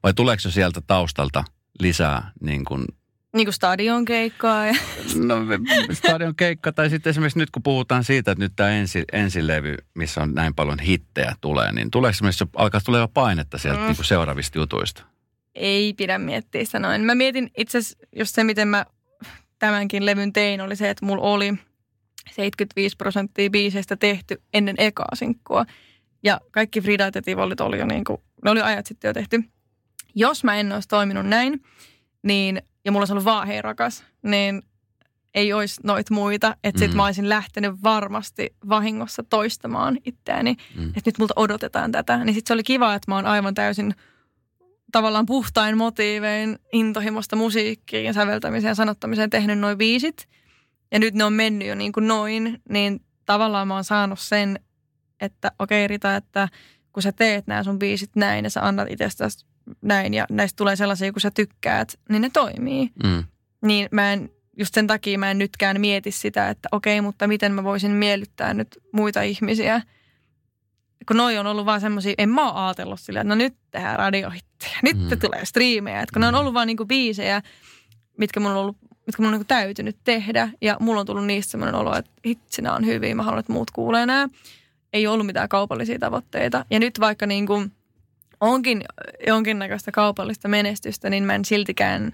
vai tuleeko se sieltä taustalta lisää niin kuin niin kuin stadion keikkaa. Ja... No stadion keikka tai sitten esimerkiksi nyt kun puhutaan siitä, että nyt tämä ensi, ensilevy, missä on näin paljon hittejä tulee, niin tuleeko esimerkiksi alkaa tulemaan painetta sieltä mm. niin kuin seuraavista jutuista? ei pidä miettiä sitä noin. Mä mietin itse asiassa just se, miten mä tämänkin levyn tein, oli se, että mulla oli 75 prosenttia biiseistä tehty ennen ekaa sinkkua. Ja kaikki Frida ja Tivolit oli jo niin kuin, ne oli ajat sitten jo tehty. Jos mä en olisi toiminut näin, niin, ja mulla olisi ollut vaan hei rakas, niin ei olisi noit muita. Että sit mm. mä olisin lähtenyt varmasti vahingossa toistamaan itseäni. Mm. Että nyt multa odotetaan tätä. Niin sit se oli kiva, että mä oon aivan täysin tavallaan puhtain motiivein intohimosta musiikkiin ja säveltämiseen ja sanottamiseen tehnyt noin viisit. Ja nyt ne on mennyt jo niin kuin noin, niin tavallaan mä oon saanut sen, että okei okay, Rita, että kun sä teet nämä sun biisit näin ja sä annat itsestäsi näin ja näistä tulee sellaisia, kun sä tykkäät, niin ne toimii. Mm. Niin mä en, just sen takia mä en nytkään mieti sitä, että okei, okay, mutta miten mä voisin miellyttää nyt muita ihmisiä – kun noi on ollut vaan semmoisia, en mä oon ajatellut silleen, että no nyt tehdään radiohittiä, nyt mm. tulee striimejä. Että kun mm. ne on mm. ollut vaan niinku biisejä, mitkä mun on ollut mitkä mun on niinku täytynyt tehdä. Ja mulla on tullut niistä semmoinen olo, että hitsi, on hyviä, mä haluan, että muut kuulee nämä. Ei ollut mitään kaupallisia tavoitteita. Ja nyt vaikka niinku onkin jonkinnäköistä kaupallista menestystä, niin mä en siltikään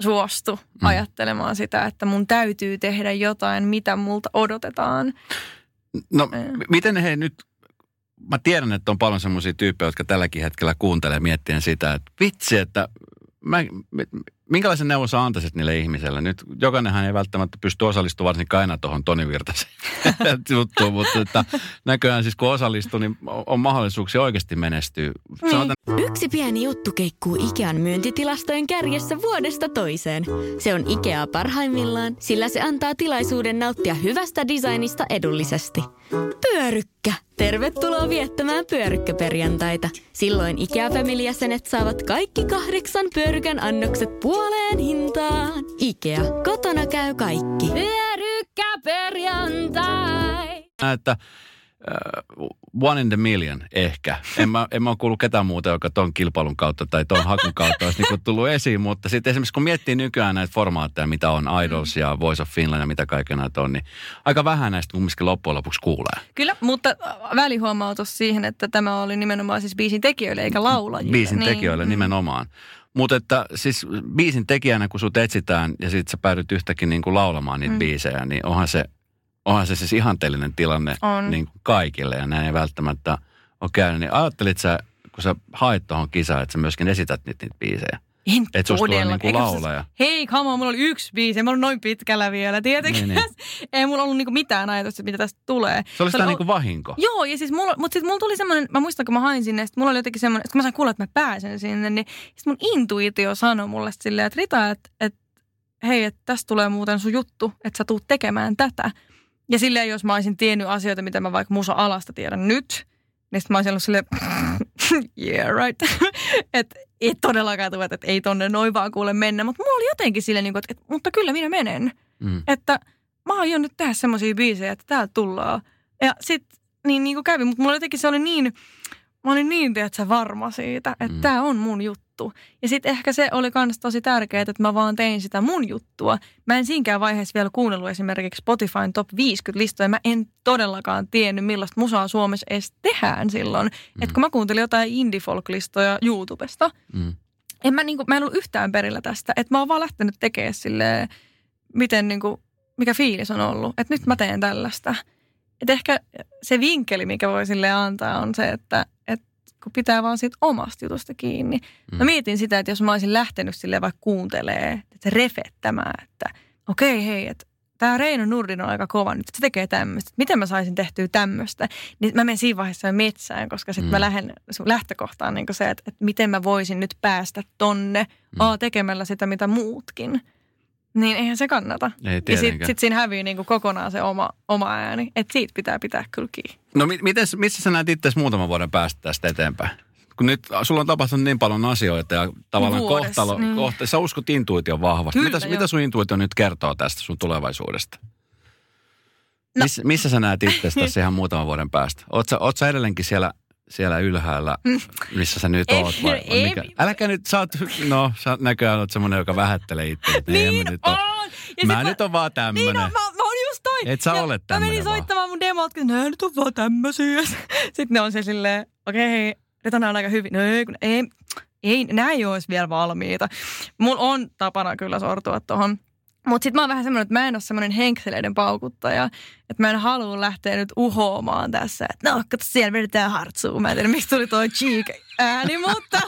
suostu mm. ajattelemaan sitä, että mun täytyy tehdä jotain, mitä multa odotetaan. No, miten he nyt mä tiedän, että on paljon semmoisia tyyppejä, jotka tälläkin hetkellä kuuntelee miettien sitä, että vitsi, että mä, minkälaisen neuvon sä antaisit niille ihmisille? Nyt jokainenhan ei välttämättä pysty osallistumaan varsinkaan aina tuohon Toni Virtasen juttuun, mutta että näköjään siis kun osallistuu, niin on mahdollisuuksia oikeasti menestyä. Niin. Sanotaan... Yksi pieni juttu keikkuu Ikean myyntitilastojen kärjessä vuodesta toiseen. Se on Ikea parhaimmillaan, sillä se antaa tilaisuuden nauttia hyvästä designista edullisesti. Pyörykkä! Tervetuloa viettämään pyörykkäperjantaita. Silloin Ikea Family-jäsenet saavat kaikki kahdeksan pyörykän annokset puoleen hintaan. Ikea, kotona käy kaikki. Pyörykkäperjantai! että uh, one in the million ehkä. En mä, en mä ole kuullut ketään muuta, joka ton kilpailun kautta tai ton hakun kautta olisi niinku tullut esiin. Mutta sitten esimerkiksi kun miettii nykyään näitä formaatteja, mitä on Idols ja Voice of Finland ja mitä kaiken näitä on, niin aika vähän näistä kumminkin loppujen lopuksi kuulee. Kyllä, mutta välihuomautus siihen, että tämä oli nimenomaan siis biisin tekijöille eikä laulajille. Biisin Niin. tekijöille nimenomaan. Mutta että siis biisin tekijänä, kun sut etsitään ja sitten sä päädyt yhtäkin niin kuin laulamaan niitä mm. biisejä, niin onhan se, onhan se siis ihanteellinen tilanne On. niin kuin kaikille ja näin ei välttämättä ole käynyt. Niin ajattelit sä, kun sä haet tuohon kisaan, että sä myöskin esität niitä, niitä biisejä? En Et niinku Eikä se- laulaja. Hei, come on, mulla oli yksi biisi. Mä olin noin pitkällä vielä, tietenkin. Niin, Niin, niin. Ei mulla ollut niinku mitään ajatusta, mitä tästä tulee. Se oli sitä oli- niin kuin vahinko. Joo, ja siis mulla, mutta sitten mulla tuli semmoinen, mä muistan kun mä hain sinne, sit mulla oli jotenkin semmoinen, että kun mä sain kuulla, että mä pääsen sinne, niin sit mun intuitio sanoi mulle silleen, että Rita, että, että hei, että tästä tulee muuten sun juttu, että sä tuut tekemään tätä. Ja silleen, jos mä olisin tiennyt asioita, mitä mä vaikka musa alasta tiedän nyt, niin sit mä olisin ollut silleen, yeah right. että ei todellakaan tule, että ei tonne noin vaan kuule mennä. Mutta mulla oli jotenkin silleen, niin kuin, että, mutta kyllä minä menen Mm. että mä aion nyt tehdä semmoisia biisejä, että täältä tullaan. Ja sit niin, niin kuin kävi, mutta mulla jotenkin se oli niin, mä olin niin, tiedätkö, varma siitä, että mm. tämä on mun juttu. Ja sitten ehkä se oli myös tosi tärkeää, että mä vaan tein sitä mun juttua. Mä en siinäkään vaiheessa vielä kuunnellut esimerkiksi Spotifyn top 50 listoja. Mä en todellakaan tiennyt, millaista musaa Suomessa edes tehdään silloin. Mm. Että kun mä kuuntelin jotain indie folk-listoja YouTubesta, Mm. en mä, niinku, mä en ollut yhtään perillä tästä. Että mä oon vaan lähtenyt tekemään silleen, miten niinku, mikä fiilis on ollut. Että nyt mä teen tällaista. Että ehkä se vinkkeli, mikä voi sille antaa, on se, että, että kun pitää vaan siitä omasta jutusta kiinni. Mm. Mä mietin sitä, että jos mä olisin lähtenyt sille vaikka kuuntelee, että refettämään, että okei hei, että tämä Reino Nurdin on aika kova nyt, että se tekee tämmöistä. Miten mä saisin tehtyä tämmöistä? Niin mä menen siinä vaiheessa metsään, koska sitten mm. mä lähden, sun lähtökohta on niin se, että, että miten mä voisin nyt päästä tonne mm. A, tekemällä sitä, mitä muutkin. Niin eihän se kannata. Ei ja sitten sit siinä hävii niin kokonaan se oma, oma ääni. Että siitä pitää pitää kyllä kiinni. No mi- mites, missä sä näet itse muutaman vuoden päästä tästä eteenpäin? Kun nyt sulla on tapahtunut niin paljon asioita ja tavallaan Vuodessa, kohtalo, niin. kohta, sä uskot intuition vahvasti. Kyllä, mitä, mitä sun intuitio nyt kertoo tästä sun tulevaisuudesta? No. Miss, missä sä näet itse tässä ihan muutaman vuoden päästä? Oot sä, oot sä edelleenkin siellä, siellä ylhäällä, missä sä nyt Mm. Oot? Vai, vai ei. mikä? Äläkä nyt, sä oot, no sä näköjään oot semmonen, joka vähättelee itse. Niin nyt ole. on! Ja Mä sit nyt on vaan tämmönen. Niin on, mä, mä oon just toi. Et sä ja ole Mä tämmönen menin vaan. soittamaan mun demot, että nää nyt on vaan tämmösiä. Sitten ne on se silleen, okei, okay, Retana on aika hyvin. No ei, kun ei, ei, nää ei olisi vielä valmiita. Mulla on tapana kyllä sortua tohon. Mutta sitten mä oon vähän semmoinen, että mä en ole semmoinen henkseleiden paukuttaja. Että mä en halua lähteä nyt uhoamaan tässä. Että no, kato siellä vedetään hartsuun. Mä en tiedä, miksi tuli toi cheek ääni, mutta...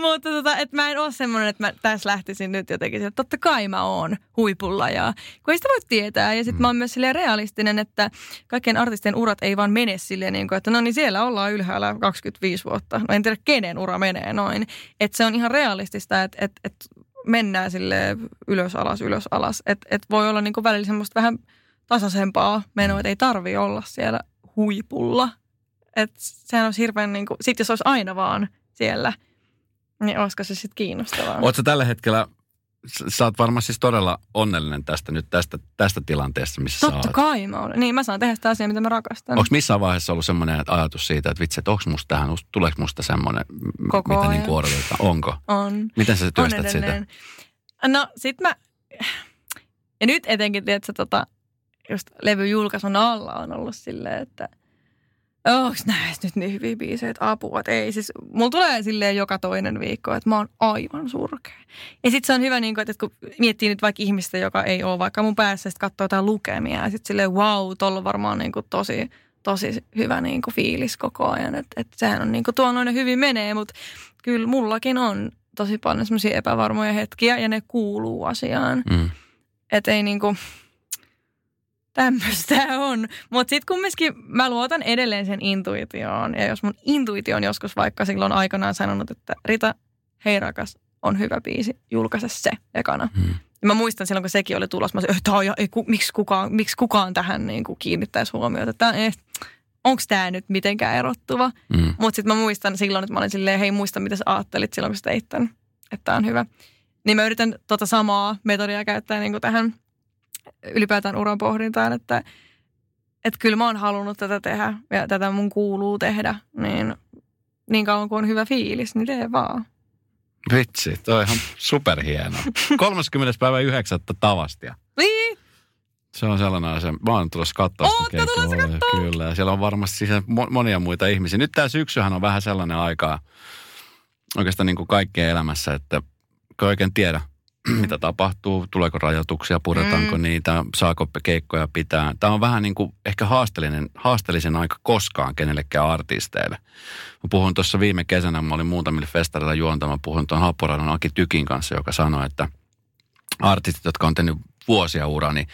Mutta tota, että mä en ole semmoinen, että mä tässä lähtisin nyt jotenkin, että totta kai mä oon huipulla ja kun ei sitä voi tietää. Ja sitten mä oon myös silleen realistinen, että kaikkien artistien urat ei vaan mene silleen, niin kuin, että no niin siellä ollaan ylhäällä 25 vuotta. No en tiedä kenen ura menee noin. Että se on ihan realistista, että, että, että mennään sille ylös alas, ylös alas. Että, että voi olla niin kuin välillä semmoista vähän tasaisempaa menoa, että ei tarvi olla siellä huipulla. Että sehän olisi hirveän niin kuin, sit jos olisi aina vaan siellä, niin olisiko se sitten kiinnostavaa? Sä tällä hetkellä, sä oot varmaan siis todella onnellinen tästä nyt tästä, tästä tilanteesta, missä sä Totta oot. kai mä olen. Niin, mä saan tehdä sitä asiaa, mitä mä rakastan. Onko missään vaiheessa ollut semmoinen ajatus siitä, että vitsi, että onko musta tähän, tuleeko musta semmoinen, Koko mitä ajan. niin kuin odotetaan? Onko? On. Miten sä On työstät sitä? edelleen. No sit mä, ja nyt etenkin, tiedätkö, tota, just levyjulkaisun alla on ollut silleen, että onks näistä nyt niin hyviä biisejä, että apua, että ei. Siis mulla tulee silleen joka toinen viikko, että mä oon aivan surkea. Ja sit se on hyvä, niin kun, että kun miettii nyt vaikka ihmistä, joka ei ole vaikka mun päässä, sit katsoo jotain lukemia ja sit silleen wow, tolla on varmaan niin kuin tosi, tosi hyvä niin kuin fiilis koko ajan. Että et sehän on niin kuin tuo noin hyvin menee, mutta kyllä mullakin on tosi paljon semmoisia epävarmoja hetkiä ja ne kuuluu asiaan. Mm. Että ei niinku, tämmöistä on. Mutta sitten kumminkin mä luotan edelleen sen intuitioon. Ja jos mun intuitio on joskus vaikka silloin aikanaan sanonut, että Rita, hei rakas, on hyvä biisi, julkaise se ekana. Mm. Ja mä muistan silloin, kun sekin oli tulossa, mä sanoin, että ei, ei, ku, miksi, kukaan, miksi kukaan tähän niin kuin kiinnittäisi huomiota. Että onko tämä nyt mitenkään erottuva? Mm. Mutta sitten mä muistan silloin, että mä olin silleen, hei muista mitä sä ajattelit silloin, kun sä teit tän, että tää on hyvä. Niin mä yritän tota samaa metodia käyttää niin kuin tähän ylipäätään uran pohdintaan, että, että kyllä mä oon halunnut tätä tehdä ja tätä mun kuuluu tehdä, niin niin kauan kuin on hyvä fiilis, niin tee vaan. Vitsi, toi on ihan superhieno. 30. päivä 9. tavastia. Niin, Se on sellainen asia. Mä oon tulossa katsoa sitä kattoo? Kyllä, ja siellä on varmasti siis mo- monia muita ihmisiä. Nyt tämä syksyhän on vähän sellainen aikaa oikeastaan niin kuin kaikkien elämässä, että kun ei oikein tiedä, mitä tapahtuu, tuleeko rajoituksia, puretaanko Mm. niitä, saako keikkoja pitää. Tämä on vähän niin kuin ehkä haasteellinen, haasteellisen aika koskaan kenellekään artisteille. Mä puhun tuossa viime kesänä, mä olin muutamille festareilla juontama, puhun tuon Happoradon Aki Tykin kanssa, joka sanoi, että artistit, jotka on tehnyt vuosia uraa, niin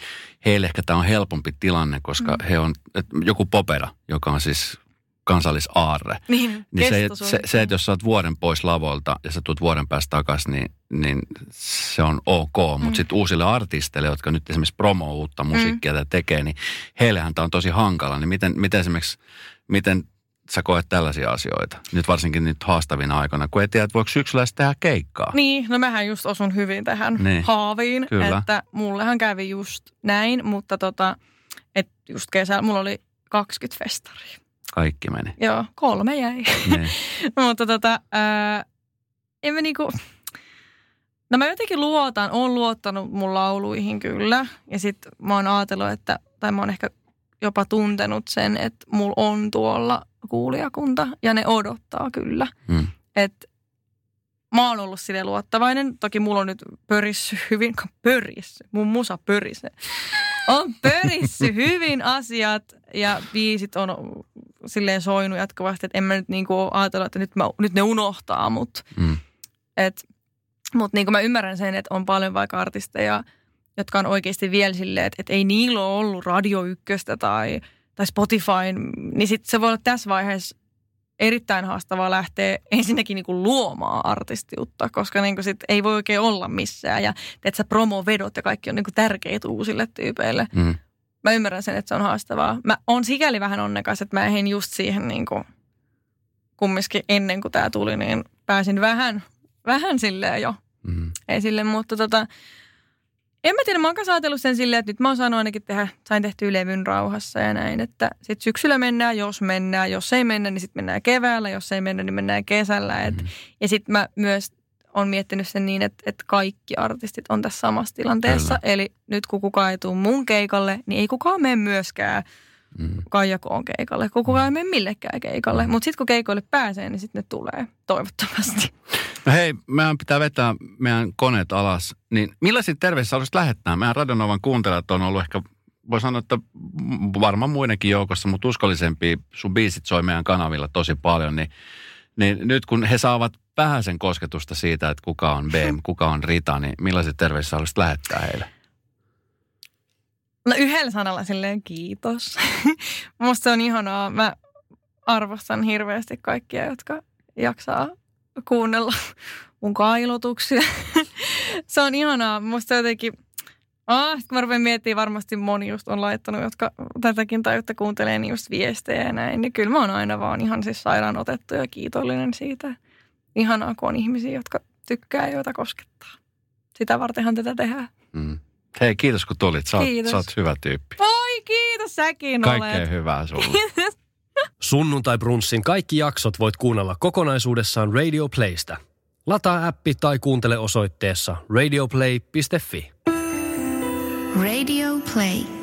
heille ehkä tämä on helpompi tilanne, koska mm. he on, joku popera, joka on siis kansallisaarre. niin, Niin se, se, se, että jos sä oot vuoden pois lavolta ja sä tulet vuoden päästä takaisin, niin, niin se on ok. Mutta Mm. sitten uusille artisteille, jotka nyt esimerkiksi promo uutta musiikkia mm. tekee, niin heillehän tämä on tosi hankala. Niin miten, miten esimerkiksi, miten sä koet tällaisia asioita? Nyt varsinkin nyt haastavina aikoina, kun ei tiedä, että voiko syksyllä tehdä keikkaa. Niin, no mähän just osun hyvin tähän niin. haaviin, Kyllä. että mullehan kävi just näin, mutta tota, että just kesällä mulla oli 20 festaria. Kaikki meni. Joo, kolme jäi. Mutta tota, ää, en mä niinku, no mä jotenkin luotan, oon luottanut mun lauluihin kyllä. Ja sit mä oon ajatellut, että, tai mä oon ehkä jopa tuntenut sen, että mulla on tuolla kuulijakunta ja ne odottaa kyllä. Mm. Että mä oon ollut sille luottavainen. Toki mulla on nyt pörissy hyvin, pörissy, mun musa pörissy. On pörissy hyvin asiat ja biisit on silleen soinut jatkuvasti, että en mä nyt niinku ajatella, että nyt, mä, nyt ne unohtaa mut. Mm. Et, mut niinku mä ymmärrän sen, että on paljon vaikka artisteja, jotka on oikeasti vielä silleen, että, että ei niillä ole ollut Radio Ykköstä tai, tai Spotify, niin sit se voi olla tässä vaiheessa erittäin haastavaa lähteä ensinnäkin niinku luomaan artistiutta, koska niinku sit ei voi oikein olla missään. Ja teet sä promovedot ja kaikki on niinku tärkeitä uusille tyypeille. Mm. Mä ymmärrän sen, että se on haastavaa. Mä oon sikäli vähän onnekas, että mä ehdin just siihen niinku, kumminkin ennen kuin tämä tuli, niin pääsin vähän, vähän silleen jo Mm. esille. Mutta tota, en mä tiedä, mä oon kanssa ajatellut sen silleen, että nyt mä oon saanut ainakin tehdä, sain tehtyä levyn rauhassa ja näin, että sit syksyllä mennään, jos mennään, jos ei mennä, niin sitten mennään keväällä, jos ei mennä, niin mennään kesällä. Et, Mm. Ja sitten mä myös on miettinyt sen niin, että, että kaikki artistit on tässä samassa tilanteessa. Kyllä. Eli nyt kun kukaan ei tule mun keikalle, niin ei kukaan mene myöskään Mm. Kaija Koon keikalle, kun kukaan ei mene millekään keikalle. Mutta sitten kun keikoille pääsee, niin sitten ne tulee, toivottavasti. No hei, meidän pitää vetää meidän koneet alas. Niin millaisia terveisiä haluaisit lähettää? Meidän Radionovan kuuntelijat on ollut ehkä, voi sanoa, että varmaan muidenkin joukossa, mutta uskollisempia. Sun biisit soi meidän kanavilla tosi paljon. Niin, niin nyt kun he saavat vähäisen kosketusta siitä, että kuka on BM, kuka on Rita, niin millaisia terveisiä haluaisit lähettää heille? No yhdellä sanalla silleen kiitos. Musta se on ihanaa. Mä arvostan hirveästi kaikkia, jotka jaksaa kuunnella mun kailotuksia. se on ihanaa. Musta jotenkin, ah, kun mä rupean miettimään, varmasti moni just on laittanut, jotka tätäkin tai jotta kuuntelee niin just viestejä ja näin. Niin kyllä mä oon aina vaan ihan siis sairaan otettu ja kiitollinen siitä. Ihanaa, kun on ihmisiä, jotka tykkää joita koskettaa. Sitä vartenhan tätä tehdään. Mm. Hei, kiitos kun tulit. Sä oot, Kiitos. sä oot hyvä tyyppi. Oi, kiitos säkin Kaikkea olet. hyvää sulle. Sunnuntai Brunssin kaikki jaksot voit kuunnella kokonaisuudessaan Radio Playstä. Lataa appi tai kuuntele osoitteessa radioplay.fi. Radio Play.